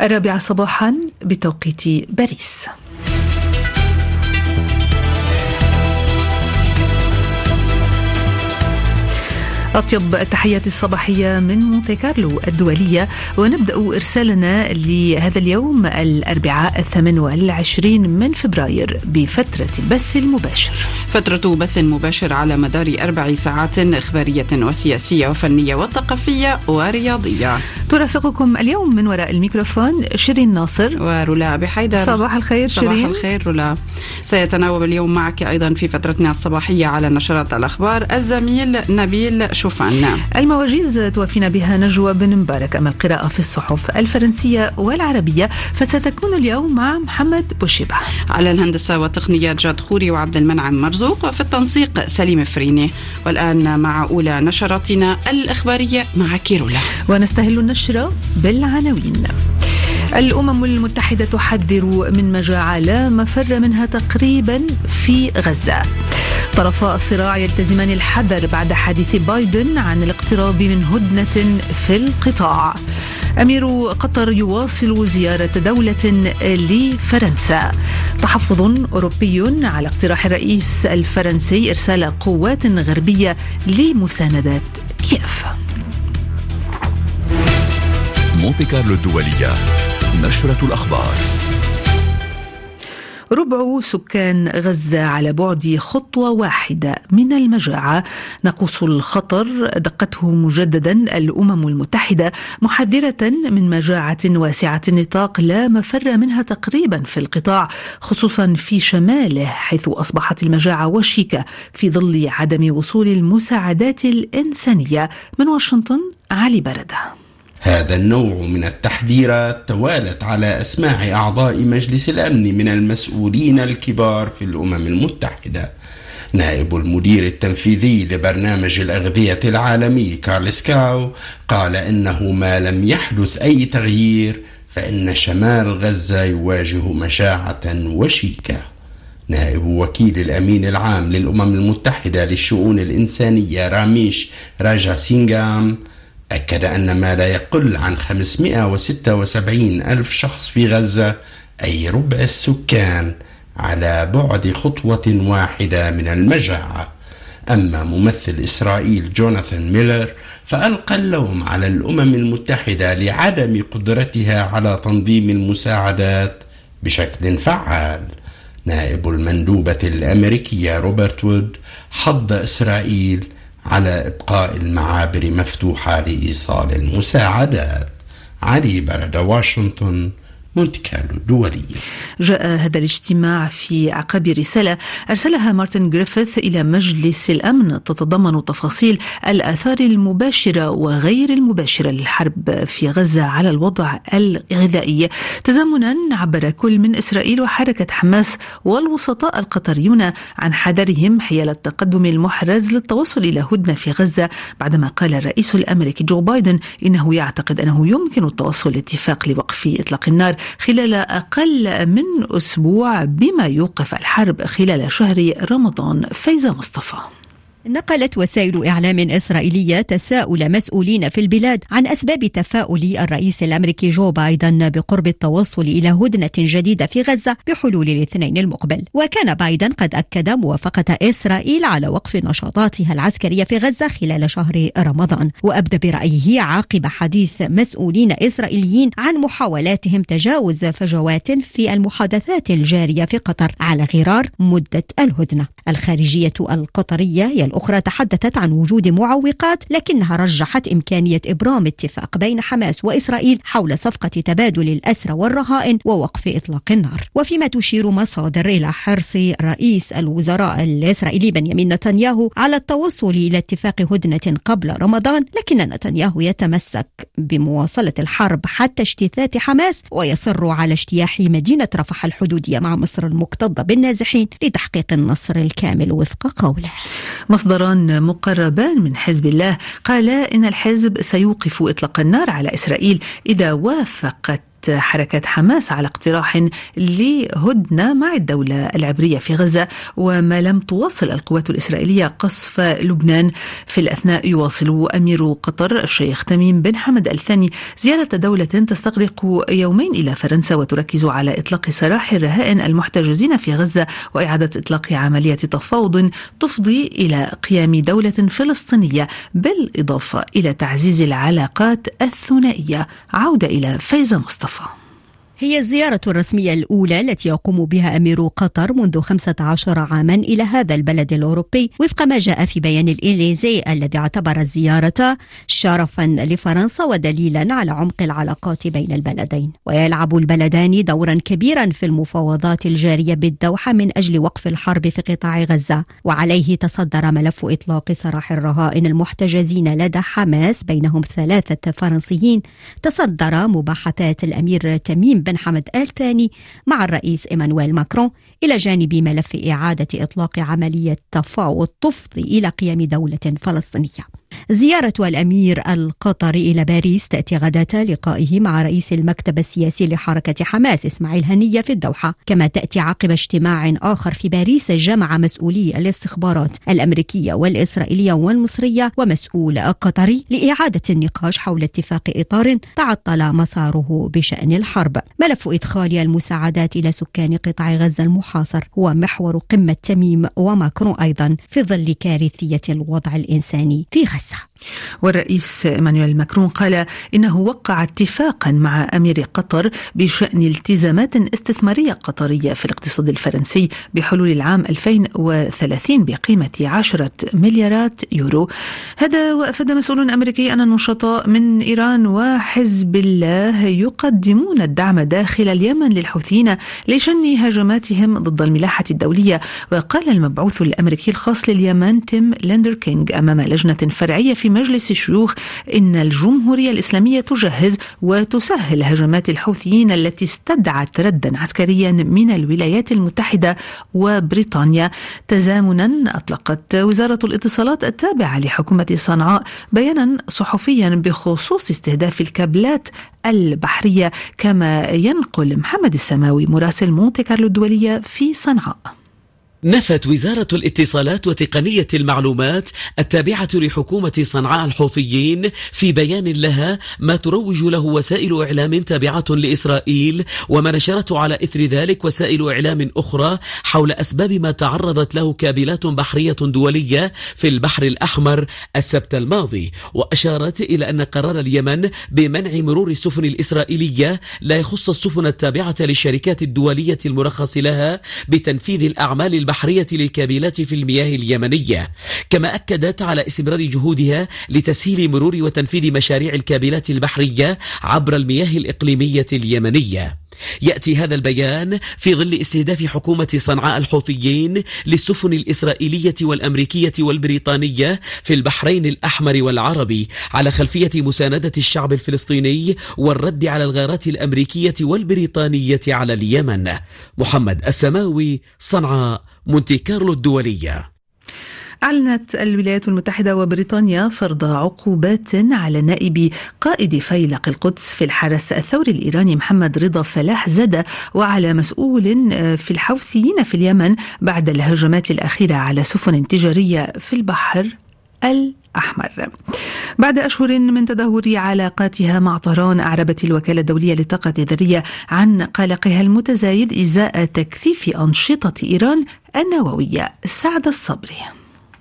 الرابعة صباحا بتوقيت باريس. أطيب التحيات الصباحية من مونتي كارلو الدولية ونبدأ إرسالنا لهذا اليوم الأربعاء الثامن والعشرين من فبراير بفترة البث المباشر. فترة بث مباشر على مدار أربع ساعات إخبارية وسياسية وفنية وثقافية ورياضية. ترافقكم اليوم من وراء الميكروفون شيرين ناصر. ورولا بحيدر صباح الخير صباح شيرين. الخير رولا. سيتناوب اليوم معك أيضا في فترتنا الصباحية على نشرات الأخبار الزميل نبيل شوفان المواجيز توفينا بها نجوى بن مبارك أما القراءة في الصحف الفرنسية والعربية فستكون اليوم مع محمد بوشيبة. على الهندسة والتقنيات جاد خوري وعبد المنعم مرزوق وفي التنسيق سليم فريني. والآن مع أولى نشراتنا الإخبارية مع كيرولا. ونستهل النشرة بالعناوين. الأمم المتحدة تحذر من مجاعة لا مفر منها تقريبا في غزة. طرفا الصراع يلتزمان الحذر بعد حديث بايدن عن الاقتراب من هدنة في القطاع. أمير قطر يواصل زيارة دولة لفرنسا. تحفظ أوروبي على اقتراح الرئيس الفرنسي إرسال قوات غربية لمساندة كييف. مونتي كارلو الدولية نشرة الأخبار. ربع سكان غزة على بعد خطوة واحدة من المجاعة. نقص الخطر دقته مجددا الأمم المتحدة محذرة من مجاعة واسعة النطاق لا مفر منها تقريبا في القطاع خصوصا في شماله حيث أصبحت المجاعة وشيكة في ظل عدم وصول المساعدات الإنسانية من واشنطن علي بردة. هذا النوع من التحذيرات توالت على أسماع أعضاء مجلس الأمن من المسؤولين الكبار في الأمم المتحدة. نائب المدير التنفيذي لبرنامج الأغذية العالمي كارلس كاو قال إنه ما لم يحدث أي تغيير فإن شمال غزة يواجه مشاعة وشيكة. نائب وكيل الأمين العام للأمم المتحدة للشؤون الإنسانية راميش راجا سينغام أكد أن ما لا يقل عن 576 ألف شخص في غزة أي ربع السكان على بعد خطوة واحدة من المجاعة. أما ممثل إسرائيل جوناثان ميلر فألقى اللوم على الأمم المتحدة لعدم قدرتها على تنظيم المساعدات بشكل فعال. نائب المندوبة الأمريكية روبرت وود حض إسرائيل على إبقاء المعابر مفتوحة لإيصال المساعدات. علي برد واشنطن. مونتي كارلو الدولية جاء هذا الاجتماع في عقب رسالة أرسلها مارتن جريفيث إلى مجلس الأمن تتضمن تفاصيل الآثار المباشرة وغير المباشرة للحرب في غزة على الوضع الغذائي تزامنا عبر كل من إسرائيل وحركة حماس والوسطاء القطريون عن حذرهم حيال التقدم المحرز للتوصل إلى هدنة في غزة بعدما قال الرئيس الأمريكي جو بايدن إنه يعتقد أنه يمكن التوصل لاتفاق لوقف إطلاق النار. خلال أقل من أسبوع بما يوقف الحرب خلال شهر رمضان. فايزة مصطفى. نقلت وسائل إعلام إسرائيلية تساؤل مسؤولين في البلاد عن أسباب تفاؤل الرئيس الأمريكي جو بايدن بقرب التوصل إلى هدنة جديدة في غزة بحلول الاثنين المقبل. وكان بايدن قد أكد موافقة إسرائيل على وقف نشاطاتها العسكرية في غزة خلال شهر رمضان. وأبدى برأيه عقب حديث مسؤولين إسرائيليين عن محاولاتهم تجاوز فجوات في المحادثات الجارية في قطر على غرار مدة الهدنة. الخارجية القطرية الأخرى تحدثت عن وجود معوقات لكنها رجحت إمكانية إبرام اتفاق بين حماس وإسرائيل حول صفقة تبادل الأسرى والرهائن ووقف إطلاق النار. وفيما تشير مصادر إلى حرص رئيس الوزراء الإسرائيلي بنيامين نتنياهو على التوصل إلى اتفاق هدنة قبل رمضان لكن نتنياهو يتمسك بمواصلة الحرب حتى اجتثاث حماس ويصر على اجتياح مدينة رفح الحدودية مع مصر المكتظة بالنازحين لتحقيق النصر الكامل وفق قوله. مصدران مقربان من حزب الله قالا إن الحزب سيوقف إطلاق النار على إسرائيل إذا وافقت حركة حماس على اقتراح لهدنة مع الدولة العبرية في غزة وما لم تواصل القوات الإسرائيلية قصف لبنان. في الأثناء يواصل أمير قطر الشيخ تميم بن حمد الثاني زيارة دولة تستغرق يومين إلى فرنسا وتركز على إطلاق سراح الرهائن المحتجزين في غزة وإعادة إطلاق عملية تفاوض تفضي إلى قيام دولة فلسطينية بالإضافة إلى تعزيز العلاقات الثنائية. عودة إلى فايزة مصطفى. beautiful. هي الزيارة الرسمية الأولى التي يقوم بها أمير قطر منذ 15 عاما إلى هذا البلد الأوروبي وفق ما جاء في بيان الإليزي الذي اعتبر الزيارة شرفا لفرنسا ودليلا على عمق العلاقات بين البلدين. ويلعب البلدان دورا كبيرا في المفاوضات الجارية بالدوحة من أجل وقف الحرب في قطاع غزة. وعليه تصدر ملف إطلاق سراح الرهائن المحتجزين لدى حماس بينهم ثلاثة فرنسيين. تصدر مباحثات الأمير تميم بن حمد آل ثاني مع الرئيس إيمانويل ماكرون إلى جانب ملف إعادة إطلاق عملية تفاوض تفضي إلى قيام دولة فلسطينية. زيارة الأمير القطري إلى باريس تأتي غداة لقائه مع رئيس المكتب السياسي لحركة حماس إسماعيل هنية في الدوحة. كما تأتي عقب اجتماع آخر في باريس جمع مسؤولي الاستخبارات الأمريكية والإسرائيلية والمصرية ومسؤول قطري لإعادة النقاش حول اتفاق إطار تعطل مساره بشأن الحرب. ملف إدخال المساعدات إلى سكان قطاع غزة المحاصر هو محور قمة تميم وماكرون أيضا في ظل كارثية الوضع الإنساني في غزة. さ。والرئيس إيمانويل ماكرون قال إنه وقع اتفاقا مع أمير قطر بشأن التزامات استثمارية قطرية في الاقتصاد الفرنسي بحلول العام 2030 بقيمة 10 مليارات يورو. هذا وأفاد مسؤول أمريكي أن النشطاء من إيران وحزب الله يقدمون الدعم داخل اليمن للحوثيين لشن هجماتهم ضد الملاحة الدولية. وقال المبعوث الأمريكي الخاص لليمن تيم ليندر كينج أمام لجنة فرعية في مجلس الشيوخ إن الجمهورية الإسلامية تجهز وتسهل هجمات الحوثيين التي استدعت ردا عسكريا من الولايات المتحدة وبريطانيا. تزامنا أطلقت وزارة الاتصالات التابعة لحكومة صنعاء بيانا صحفيا بخصوص استهداف الكابلات البحرية كما ينقل محمد السماوي مراسل مونتي كارلو الدولية في صنعاء. نفت وزارة الاتصالات وتقنية المعلومات التابعة لحكومة صنعاء الحوثيين في بيان لها ما تروج له وسائل إعلام تابعة لإسرائيل وما نشرته على إثر ذلك وسائل إعلام أخرى حول أسباب ما تعرضت له كابلات بحرية دولية في البحر الأحمر السبت الماضي. وأشارت إلى أن قرار اليمن بمنع مرور السفن الإسرائيلية لا يخص السفن التابعة للشركات الدولية المرخص لها بتنفيذ الأعمال البحرية للكابلات في المياه اليمنية كما أكدت على استمرار جهودها لتسهيل مرور وتنفيذ مشاريع الكابلات البحرية عبر المياه الإقليمية اليمنية. يأتي هذا البيان في ظل استهداف حكومة صنعاء الحوثيين للسفن الإسرائيلية والأمريكية والبريطانية في البحرين الأحمر والعربي على خلفية مساندة الشعب الفلسطيني والرد على الغارات الأمريكية والبريطانية على اليمن. محمد السماوي صنعاء. مونتي كارلو الدولية. أعلنت الولايات المتحدة وبريطانيا فرض عقوبات على نائب قائد فيلق القدس في الحرس الثوري الإيراني محمد رضا فلاح زادة وعلى مسؤول في الحوثيين في اليمن بعد الهجمات الأخيرة على سفن تجارية في البحر. الأحمر. بعد أشهر من تدهور علاقاتها مع طهران أعربت الوكالة الدولية للطاقة الذرية عن قلقها المتزايد إزاء تكثيف أنشطة إيران النووية. سعد الصبري.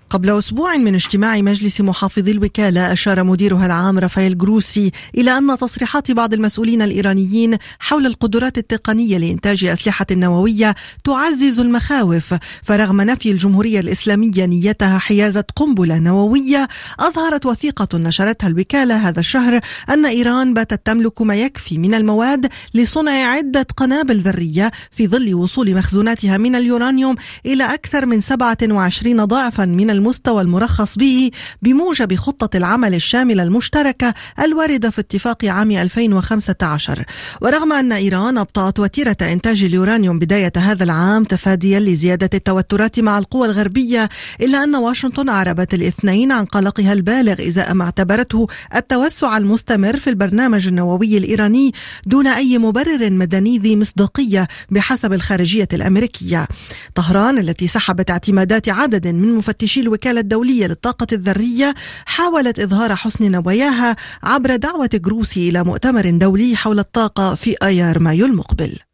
قبل أسبوع من اجتماع مجلس محافظي الوكالة أشار مديرها العام رافائيل جروسي إلى أن تصريحات بعض المسؤولين الإيرانيين حول القدرات التقنية لإنتاج أسلحة نووية تعزز المخاوف. فرغم نفي الجمهورية الإسلامية نيتها حيازة قنبلة نووية أظهرت وثيقة نشرتها الوكالة هذا الشهر أن إيران باتت تملك ما يكفي من المواد لصنع عدة قنابل ذرية في ظل وصول مخزوناتها من اليورانيوم إلى أكثر من 27 ضعفا من المستوى المرخص به بموجب خطة العمل الشاملة المشتركة الواردة في اتفاق عام 2015 ورغم أن إيران أبطأت وتيرة إنتاج اليورانيوم بداية هذا العام تفاديا لزيادة التوترات مع القوى الغربية إلا أن واشنطن أعربت الاثنين عن قلقها البالغ إزاء ما اعتبرته التوسع المستمر في البرنامج النووي الإيراني دون أي مبرر مدني ذي مصداقية بحسب الخارجية الأمريكية. طهران التي سحبت اعتمادات عدد من مفتشي الوكالة الدولية للطاقة الذرية حاولت إظهار حسن نواياها عبر دعوة جروسي إلى مؤتمر دولي حول الطاقة في أيار مايو المقبل.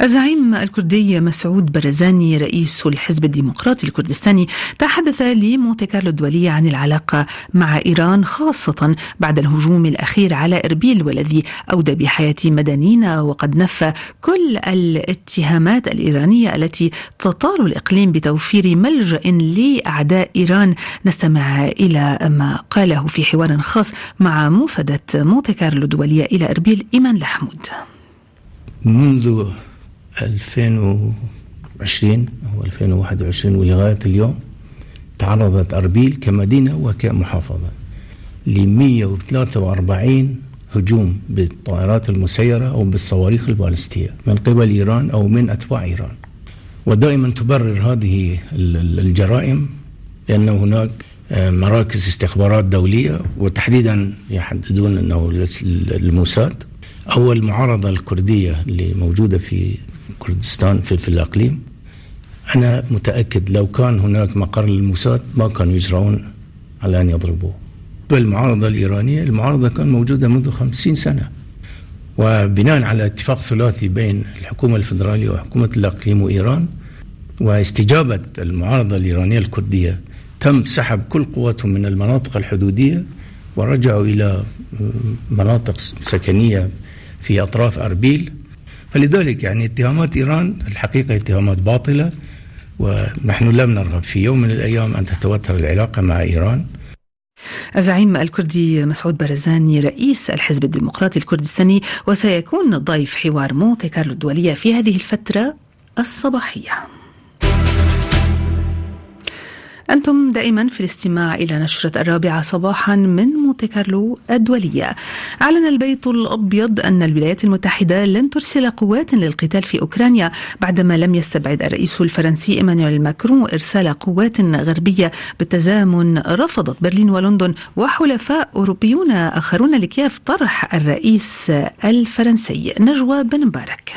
الزعيم الكردي مسعود برزاني رئيس الحزب الديمقراطي الكردستاني تحدث لمونتي كارلو الدولية عن العلاقة مع إيران خاصة بعد الهجوم الأخير على إربيل والذي أودى بحياة مدنيين وقد نفى كل الاتهامات الإيرانية التي تطال الإقليم بتوفير ملجأ لأعداء إيران. نستمع إلى ما قاله في حوار خاص مع موفدة مونتي كارلو الدولية إلى إربيل إيمان لحمود. منذ 2020 أو 2021 ولغاية اليوم تعرضت أربيل كمدينة وكمحافظة ل 143 هجوم بالطائرات المسيرة أو بالصواريخ البالستية من قبل إيران أو من أتباع إيران. ودائما تبرر هذه الجرائم لأن هناك مراكز استخبارات دولية وتحديدا يحددون أنه الموساد. أول المعارضة الكردية اللي موجودة في كردستان في, في الأقليم. أنا متأكد لو كان هناك مقر للموساد ما كانوا يجرؤون على أن يضربوه. بالمعارضة الإيرانية المعارضة كان موجودة منذ خمسين سنة. وبناء على اتفاق ثلاثي بين الحكومة الفدرالية وحكومة الأقليم وإيران واستجابة المعارضة الإيرانية الكردية تم سحب كل قوتهم من المناطق الحدودية ورجعوا إلى مناطق سكنية في أطراف أربيل. فلذلك يعني اتهامات إيران الحقيقة اتهامات باطلة ونحن لم نرغب في يوم من الأيام أن تتوتر العلاقة مع إيران. الزعيم الكردي مسعود برزاني رئيس الحزب الديمقراطي الكردستاني وسيكون ضيف حوار مونتي كارلو الدولية في هذه الفترة الصباحية. أنتم دائما في الاستماع إلى نشرة الرابعة صباحا من مونتي كارلو الدولية. أعلن البيت الأبيض أن الولايات المتحدة لن ترسل قوات للقتال في أوكرانيا بعدما لم يستبعد الرئيس الفرنسي إيمانويل ماكرون إرسال قوات غربية بالتزامن. رفضت برلين ولندن وحلفاء أوروبيون آخرون لكييف طرح الرئيس الفرنسي. نجوى بن مبارك.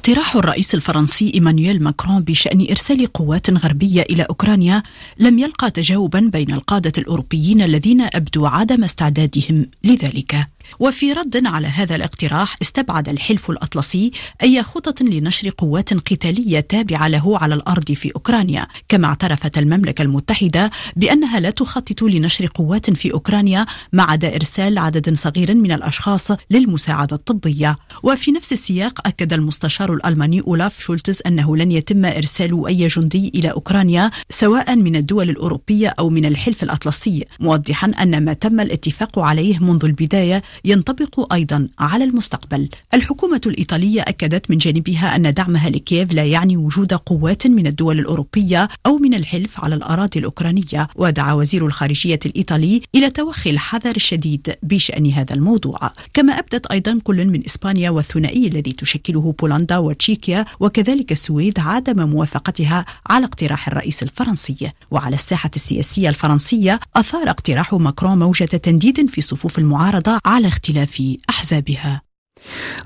اقتراح الرئيس الفرنسي إيمانويل ماكرون بشأن إرسال قوات غربية إلى أوكرانيا لم يلقى تجاوبا بين القادة الأوروبيين الذين أبدوا عدم استعدادهم لذلك. وفي رد على هذا الاقتراح استبعد الحلف الأطلسي أي خطط لنشر قوات قتالية تابعة له على الأرض في أوكرانيا كما اعترفت المملكة المتحدة بأنها لا تخطط لنشر قوات في أوكرانيا ما عدا إرسال عدد صغير من الأشخاص للمساعدة الطبية. وفي نفس السياق أكد المستشار الألماني أولاف شولتز أنه لن يتم إرسال أي جندي إلى أوكرانيا سواء من الدول الأوروبية أو من الحلف الأطلسي موضحا أن ما تم الاتفاق عليه منذ البداية ينطبق أيضا على المستقبل. الحكومة الإيطالية أكدت من جانبها أن دعمها لكييف لا يعني وجود قوات من الدول الأوروبية أو من الحلف على الأراضي الأوكرانية، ودعا وزير الخارجية الإيطالي إلى توخي الحذر الشديد بشأن هذا الموضوع. كما أبدت أيضا كل من إسبانيا والثنائي الذي تشكله بولندا وتشيكيا وكذلك السويد عدم موافقتها على اقتراح الرئيس الفرنسي. وعلى الساحة السياسية الفرنسية أثار اقتراح ماكرون موجة تنديد في صفوف المعارضة على اختلاف أحزابها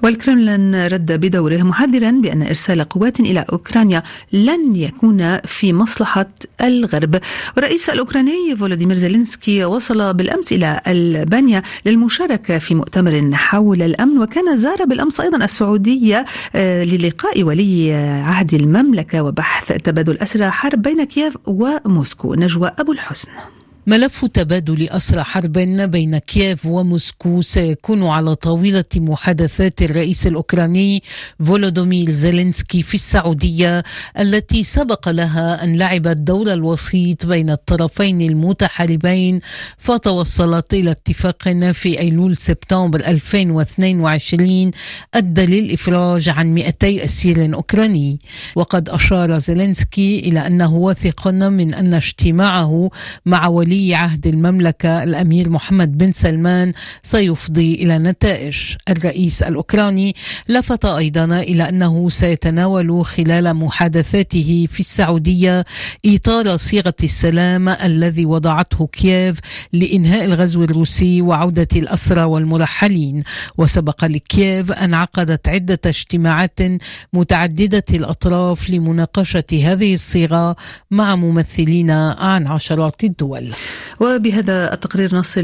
والكرملين رد بدوره محذرا بأن إرسال قوات إلى أوكرانيا لن يكون في مصلحة الغرب. الرئيس الأوكراني فولوديمير زيلينسكي وصل بالأمس إلى ألبانيا للمشاركة في مؤتمر حول الأمن وكان زار بالأمس أيضا السعودية للقاء ولي عهد المملكة وبحث تبادل أسرى حرب بين كييف وموسكو. نجوى أبو الحسن. ملف تبادل أسرى حرب بين كييف وموسكو سيكون على طاولة محادثات الرئيس الأوكراني فولودومير زيلينسكي في السعودية التي سبق لها أن لعبت دور الوسيط بين الطرفين المتحاربين فتوصلت إلى اتفاق في أيلول سبتمبر 2022 أدى للإفراج عن 200 أسير أوكراني. وقد أشار زيلينسكي إلى أنه واثق من أن اجتماعه مع ولي ولي عهد المملكة الأمير محمد بن سلمان سيفضي إلى نتائج. الرئيس الأوكراني لفت أيضا إلى أنه سيتناول خلال محادثاته في السعودية إطار صيغة السلام الذي وضعته كييف لإنهاء الغزو الروسي وعودة الأسرى والمرحلين وسبق لكييف أن عقدت عدة اجتماعات متعددة الأطراف لمناقشة هذه الصيغة مع ممثلين عن عشرات الدول. وبهذا التقرير نصل